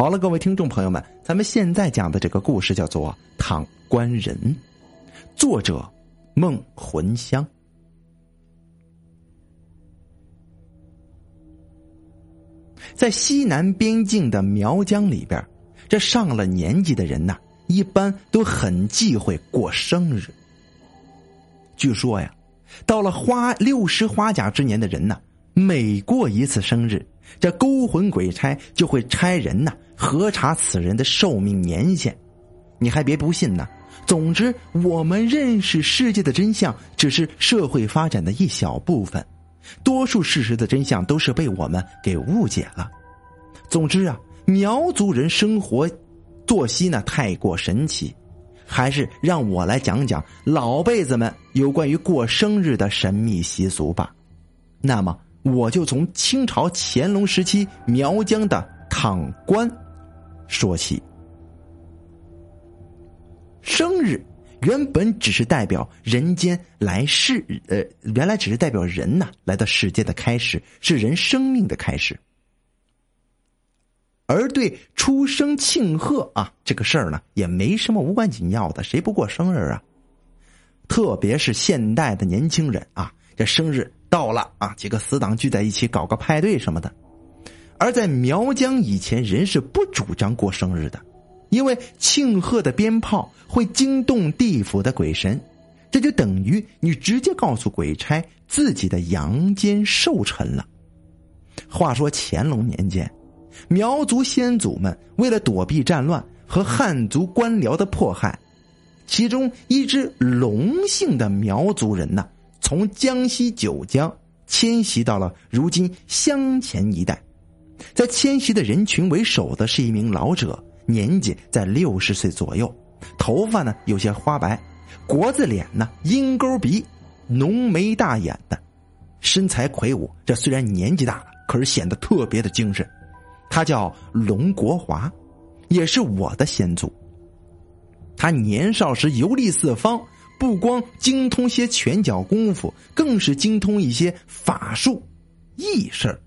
好了，各位听众朋友们，咱们现在讲的这个故事叫做《躺棺人》，作者孟魂香。在西南边境的苗疆里边，这上了年纪的人呐，一般都很忌讳过生日。据说呀，到了花六十花甲之年的人呐，每过一次生日。这勾魂鬼差就会差人呐，核查此人的寿命年限。你还别不信呢。总之，我们认识世界的真相只是社会发展的一小部分，多数事实的真相都是被我们给误解了。总之啊，苗族人生活作息呢太过神奇，还是让我来讲讲老辈子们有关于过生日的神秘习俗吧。那么。我就从清朝乾隆时期苗疆的躺官说起。生日原本只是代表人间来世，呃，原来只是代表人呐来到世界的开始，是人生命的开始。而对出生庆贺啊这个事儿呢，也没什么无关紧要的，谁不过生日啊？特别是现代的年轻人啊，这生日。到了啊，几个死党聚在一起搞个派对什么的。而在苗疆以前，人是不主张过生日的，因为庆贺的鞭炮会惊动地府的鬼神，这就等于你直接告诉鬼差自己的阳间寿辰了。话说乾隆年间，苗族先祖们为了躲避战乱和汉族官僚的迫害，其中一支龙姓的苗族人呢。从江西九江迁徙到了如今湘黔一带，在迁徙的人群为首的是一名老者，年纪在六十岁左右，头发呢有些花白，国字脸呢鹰钩鼻，浓眉大眼的，身材魁梧。这虽然年纪大了，可是显得特别的精神。他叫龙国华，也是我的先祖。他年少时游历四方。不光精通些拳脚功夫，更是精通一些法术、异事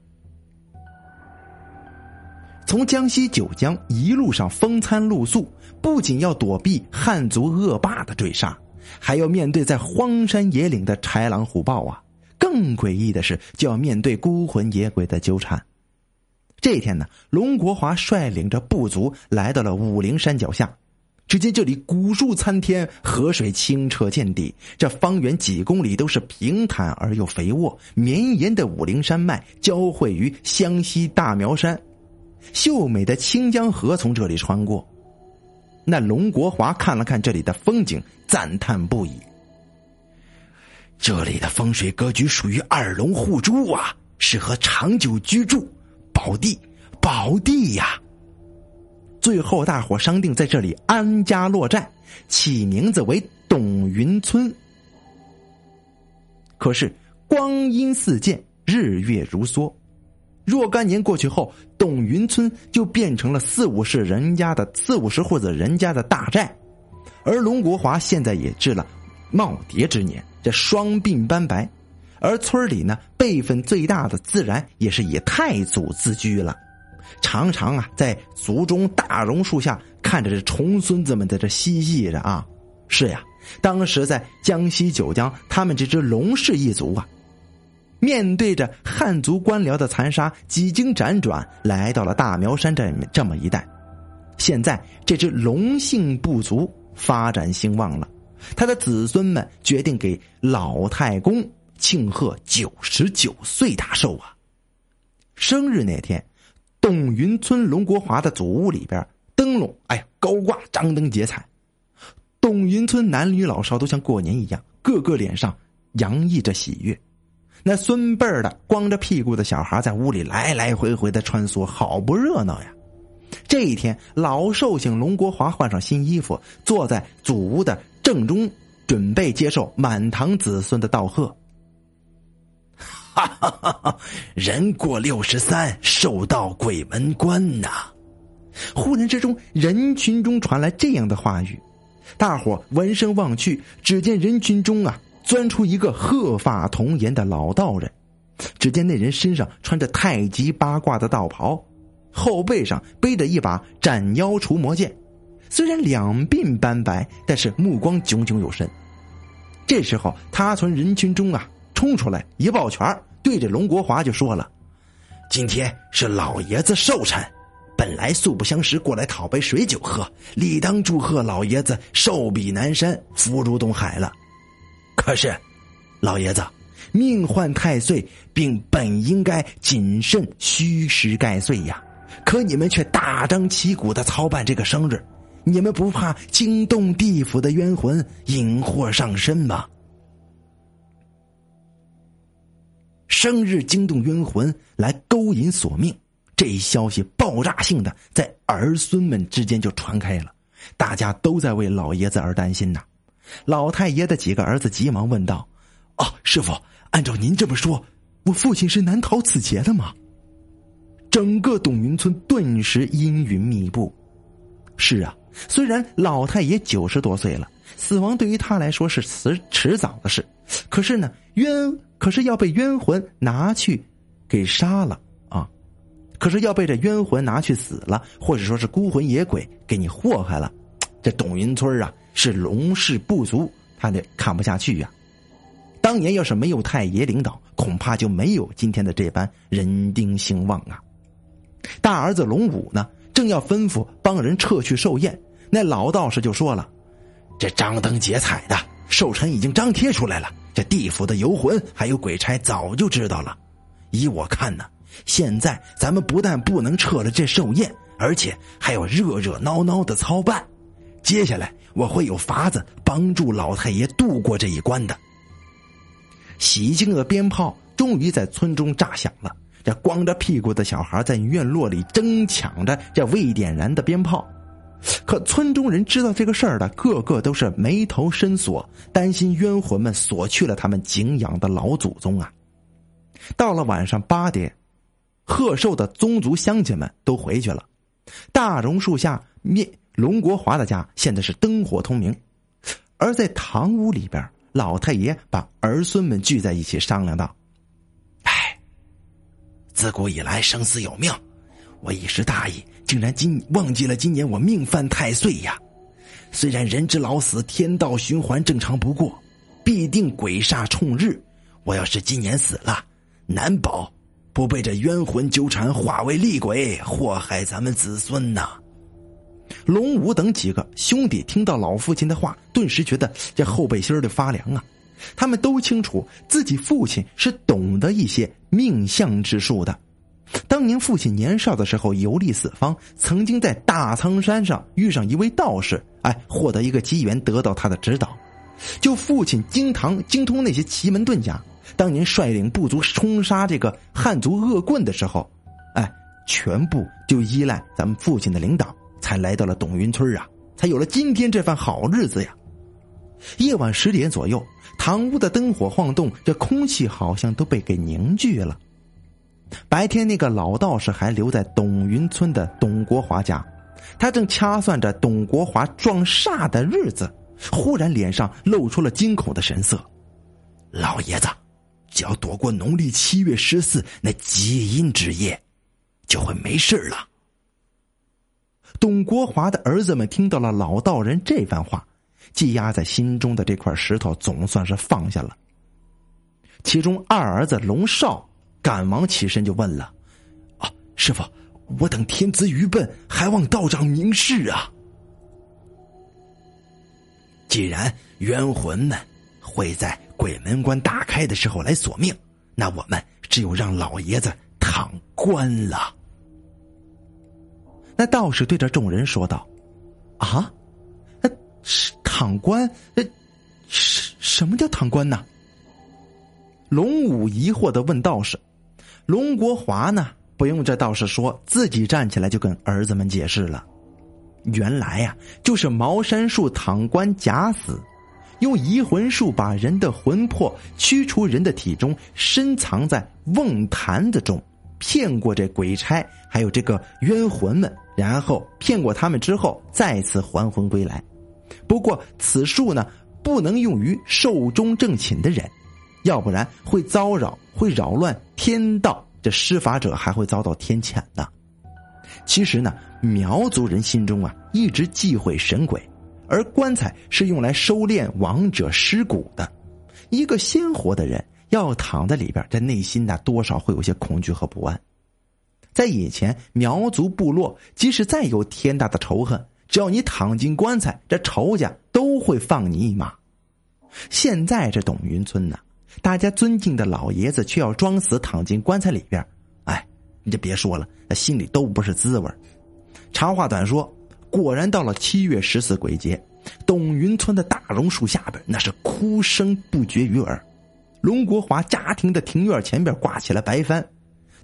从江西九江一路上风餐露宿，不仅要躲避汉族恶霸的追杀，还要面对在荒山野岭的豺狼虎豹啊！更诡异的是，就要面对孤魂野鬼的纠缠。这一天呢，龙国华率领着部族来到了武陵山脚下。只见这里古树参天，河水清澈见底，这方圆几公里都是平坦而又肥沃、绵延的武陵山脉交汇于湘西大苗山，秀美的清江河从这里穿过。那龙国华看了看这里的风景，赞叹不已。这里的风水格局属于二龙互助啊，适合长久居住，宝地，宝地呀！最后，大伙商定在这里安家落寨，起名字为董云村。可是光阴似箭，日月如梭，若干年过去后，董云村就变成了四五十人家的四五十户子人家的大寨，而龙国华现在也至了耄耋之年，这双鬓斑白，而村里呢辈分最大的自然也是以太祖自居了。常常啊，在族中大榕树下看着这重孙子们在这嬉戏着啊。是呀，当时在江西九江，他们这支龙氏一族啊，面对着汉族官僚的残杀，几经辗转来到了大苗山这这么一带。现在这支龙姓部族发展兴旺了，他的子孙们决定给老太公庆贺九十九岁大寿啊。生日那天。董云村龙国华的祖屋里边，灯笼哎呀高挂，张灯结彩。董云村男女老少都像过年一样，个个脸上洋溢着喜悦。那孙辈儿的光着屁股的小孩在屋里来来回回的穿梭，好不热闹呀！这一天，老寿星龙国华换上新衣服，坐在祖屋的正中，准备接受满堂子孙的道贺。哈哈哈哈人过六十三，寿到鬼门关呐！忽然之中，人群中传来这样的话语，大伙闻声望去，只见人群中啊，钻出一个鹤发童颜的老道人。只见那人身上穿着太极八卦的道袍，后背上背着一把斩妖除魔剑，虽然两鬓斑白，但是目光炯炯有神。这时候，他从人群中啊冲出来，一抱拳，对着龙国华就说了：“今天是老爷子寿辰，本来素不相识，过来讨杯水酒喝，理当祝贺老爷子寿比南山，福如东海了。可是，老爷子。”命患太岁，并本应该谨慎虚实盖岁呀，可你们却大张旗鼓的操办这个生日，你们不怕惊动地府的冤魂，引祸上身吗？生日惊动冤魂来勾引索命，这一消息爆炸性的在儿孙们之间就传开了，大家都在为老爷子而担心呐。老太爷的几个儿子急忙问道：“啊，师傅。”按照您这么说，我父亲是难逃此劫的吗？整个董云村顿时阴云密布。是啊，虽然老太爷九十多岁了，死亡对于他来说是迟迟早的事，可是呢，冤可是要被冤魂拿去给杀了啊！可是要被这冤魂拿去死了，或者说是孤魂野鬼给你祸害了，这董云村啊是龙氏部族，他得看不下去呀。当年要是没有太爷领导，恐怕就没有今天的这般人丁兴旺啊！大儿子龙武呢，正要吩咐帮人撤去寿宴，那老道士就说了：“这张灯结彩的寿辰已经张贴出来了，这地府的游魂还有鬼差早就知道了。依我看呢，现在咱们不但不能撤了这寿宴，而且还要热热闹闹的操办。接下来我会有法子帮助老太爷度过这一关的。”喜庆的鞭炮终于在村中炸响了，这光着屁股的小孩在院落里争抢着这未点燃的鞭炮，可村中人知道这个事儿的，个个都是眉头深锁，担心冤魂们锁去了他们敬仰的老祖宗啊。到了晚上八点，贺寿的宗族乡亲们都回去了，大榕树下面龙国华的家现在是灯火通明，而在堂屋里边。老太爷把儿孙们聚在一起商量道：“哎，自古以来生死有命，我一时大意，竟然今忘记了今年我命犯太岁呀。虽然人之老死，天道循环正常不过，必定鬼煞冲日。我要是今年死了，难保不被这冤魂纠缠，化为厉鬼，祸害咱们子孙呐。”龙武等几个兄弟听到老父亲的话，顿时觉得这后背心的发凉啊！他们都清楚自己父亲是懂得一些命相之术的。当年父亲年少的时候游历四方，曾经在大苍山上遇上一位道士，哎，获得一个机缘，得到他的指导。就父亲精堂精通那些奇门遁甲，当年率领部族冲杀这个汉族恶棍的时候，哎，全部就依赖咱们父亲的领导。才来到了董云村啊，才有了今天这番好日子呀。夜晚十点左右，堂屋的灯火晃动，这空气好像都被给凝聚了。白天，那个老道士还留在董云村的董国华家，他正掐算着董国华撞煞的日子，忽然脸上露出了惊恐的神色。老爷子，只要躲过农历七月十四那极阴之夜，就会没事了。董国华的儿子们听到了老道人这番话，积压在心中的这块石头总算是放下了。其中二儿子龙少赶忙起身就问了：“啊，师傅，我等天资愚笨，还望道长明示啊！既然冤魂们会在鬼门关打开的时候来索命，那我们只有让老爷子躺棺了。”那道士对着众人说道：“啊，呃，躺棺？呃，什什么叫躺棺呢？”龙武疑惑的问道士。龙国华呢，不用这道士说，自己站起来就跟儿子们解释了：“原来呀，就是茅山术躺棺假死，用移魂术把人的魂魄驱除人的体中，深藏在瓮坛子中。”骗过这鬼差，还有这个冤魂们，然后骗过他们之后，再次还魂归来。不过此术呢，不能用于寿终正寝的人，要不然会遭扰，会扰乱天道。这施法者还会遭到天谴的。其实呢，苗族人心中啊一直忌讳神鬼，而棺材是用来收敛亡者尸骨的。一个鲜活的人要躺在里边，这内心呢多少会有些恐惧和不安。在以前，苗族部落即使再有天大的仇恨，只要你躺进棺材，这仇家都会放你一马。现在这董云村呢，大家尊敬的老爷子却要装死躺进棺材里边，哎，你就别说了，那心里都不是滋味长话短说，果然到了七月十四鬼节，董云村的大榕树下边那是哭声不绝于耳。龙国华家庭的庭院前边挂起了白帆，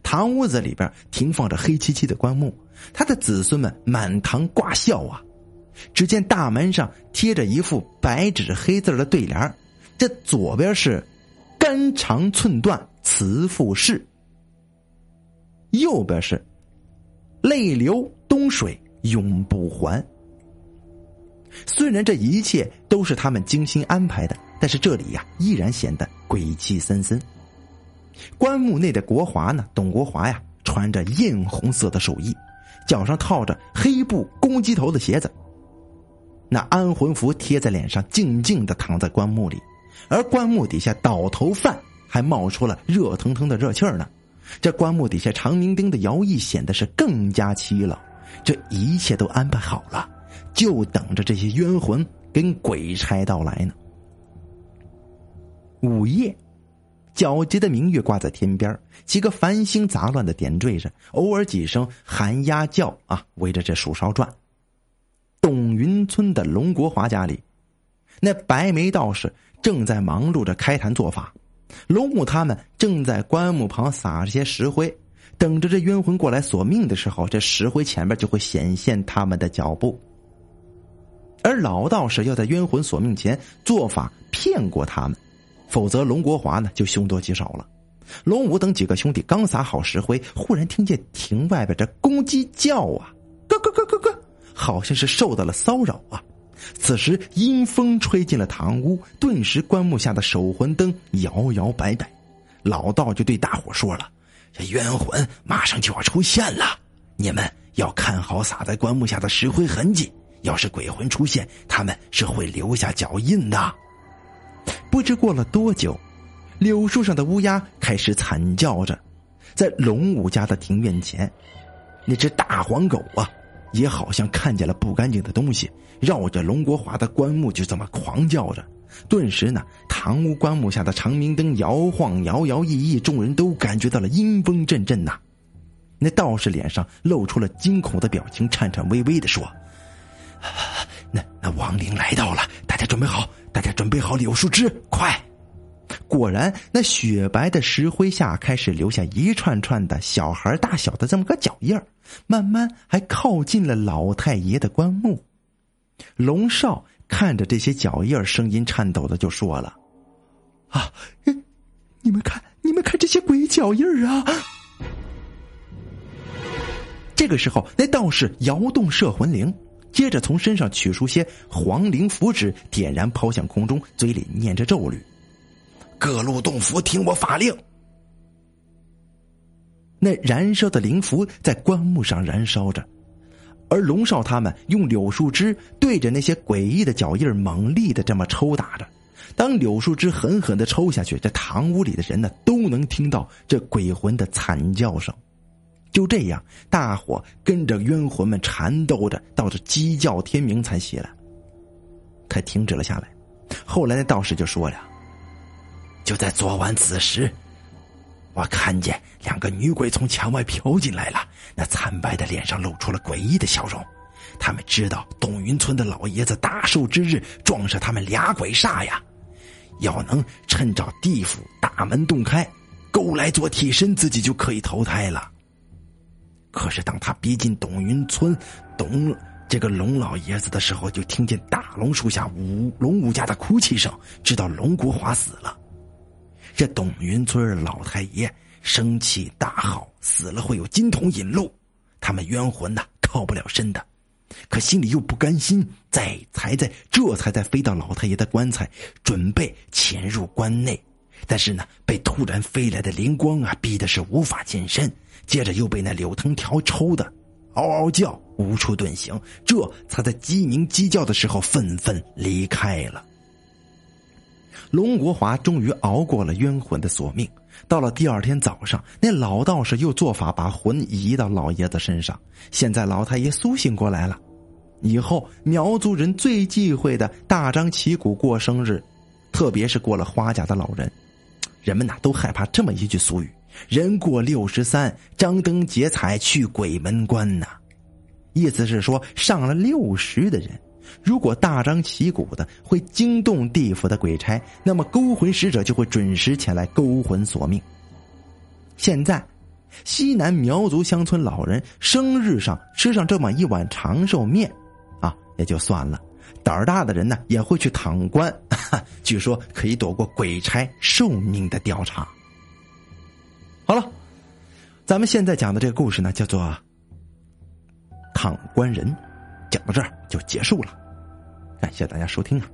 堂屋子里边停放着黑漆漆的棺木，他的子孙们满堂挂孝啊。只见大门上贴着一副白纸黑字的对联这左边是“肝肠寸断慈父逝”，右边是“泪流东水永不还”。虽然这一切都是他们精心安排的，但是这里呀依然显得鬼气森森。棺木内的国华呢，董国华呀，穿着艳红色的寿衣，脚上套着黑布公鸡头的鞋子。那安魂符贴在脸上，静静的躺在棺木里，而棺木底下倒头饭还冒出了热腾腾的热气儿呢。这棺木底下长明灯的摇曳显得是更加凄冷。这一切都安排好了，就等着这些冤魂跟鬼差到来呢。午夜，皎洁的明月挂在天边，几个繁星杂乱的点缀着，偶尔几声寒鸦叫啊，围着这树梢转。董云村的龙国华家里，那白眉道士正在忙碌着开坛做法，龙母他们正在棺木旁撒着些石灰，等着这冤魂过来索命的时候，这石灰前面就会显现他们的脚步。而老道士要在冤魂索命前做法骗过他们，否则龙国华呢就凶多吉少了。龙武等几个兄弟刚撒好石灰，忽然听见亭外边这公鸡叫啊，咯咯咯咯咯。好像是受到了骚扰啊！此时阴风吹进了堂屋，顿时棺木下的守魂灯摇摇摆摆。老道就对大伙说了：“这冤魂马上就要出现了，你们要看好撒在棺木下的石灰痕迹。要是鬼魂出现，他们是会留下脚印的。”不知过了多久，柳树上的乌鸦开始惨叫着，在龙武家的庭院前，那只大黄狗啊！也好像看见了不干净的东西，绕着龙国华的棺木就这么狂叫着。顿时呢，堂屋棺木下的长明灯摇晃摇摇曳曳，众人都感觉到了阴风阵阵呐。那道士脸上露出了惊恐的表情，颤颤巍巍的说：“ 那那亡灵来到了，大家准备好，大家准备好柳树枝，快！”果然，那雪白的石灰下开始留下一串串的小孩大小的这么个脚印儿。慢慢还靠近了老太爷的棺木，龙少看着这些脚印声音颤抖的就说了：“啊，你们看，你们看这些鬼脚印啊！”这个时候，那道士摇动摄魂铃，接着从身上取出些黄灵符纸，点燃抛向空中，嘴里念着咒语：“各路洞府听我法令。”那燃烧的灵符在棺木上燃烧着，而龙少他们用柳树枝对着那些诡异的脚印猛力的这么抽打着。当柳树枝狠狠的抽下去，这堂屋里的人呢都能听到这鬼魂的惨叫声。就这样，大伙跟着冤魂们缠斗着，到这鸡叫天明才熄了，才停止了下来。后来那道士就说了：“就在昨晚子时。”我看见两个女鬼从墙外飘进来了，那惨白的脸上露出了诡异的笑容。他们知道董云村的老爷子大寿之日撞上他们俩鬼煞呀，要能趁着地府大门洞开，勾来做替身，自己就可以投胎了。可是当他逼近董云村董这个龙老爷子的时候，就听见大龙树下五龙武家的哭泣声，知道龙国华死了。这董云村老太爷生气大号，死了会有金童引路，他们冤魂呐靠不了身的，可心里又不甘心，再才在这才在飞到老太爷的棺材，准备潜入棺内，但是呢，被突然飞来的灵光啊逼的是无法近身，接着又被那柳藤条抽的，嗷嗷叫，无处遁形，这才在鸡鸣鸡叫的时候纷纷离开了。龙国华终于熬过了冤魂的索命。到了第二天早上，那老道士又做法把魂移到老爷子身上。现在老太爷苏醒过来了，以后苗族人最忌讳的大张旗鼓过生日，特别是过了花甲的老人，人们呐都害怕这么一句俗语：“人过六十三，张灯结彩去鬼门关呐。”意思是说，上了六十的人。如果大张旗鼓的会惊动地府的鬼差，那么勾魂使者就会准时前来勾魂索命。现在，西南苗族乡村老人生日上吃上这么一碗长寿面，啊，也就算了。胆儿大的人呢，也会去躺棺，据说可以躲过鬼差寿命的调查。好了，咱们现在讲的这个故事呢，叫做“躺棺人”。讲到这儿就结束了，感谢大家收听啊。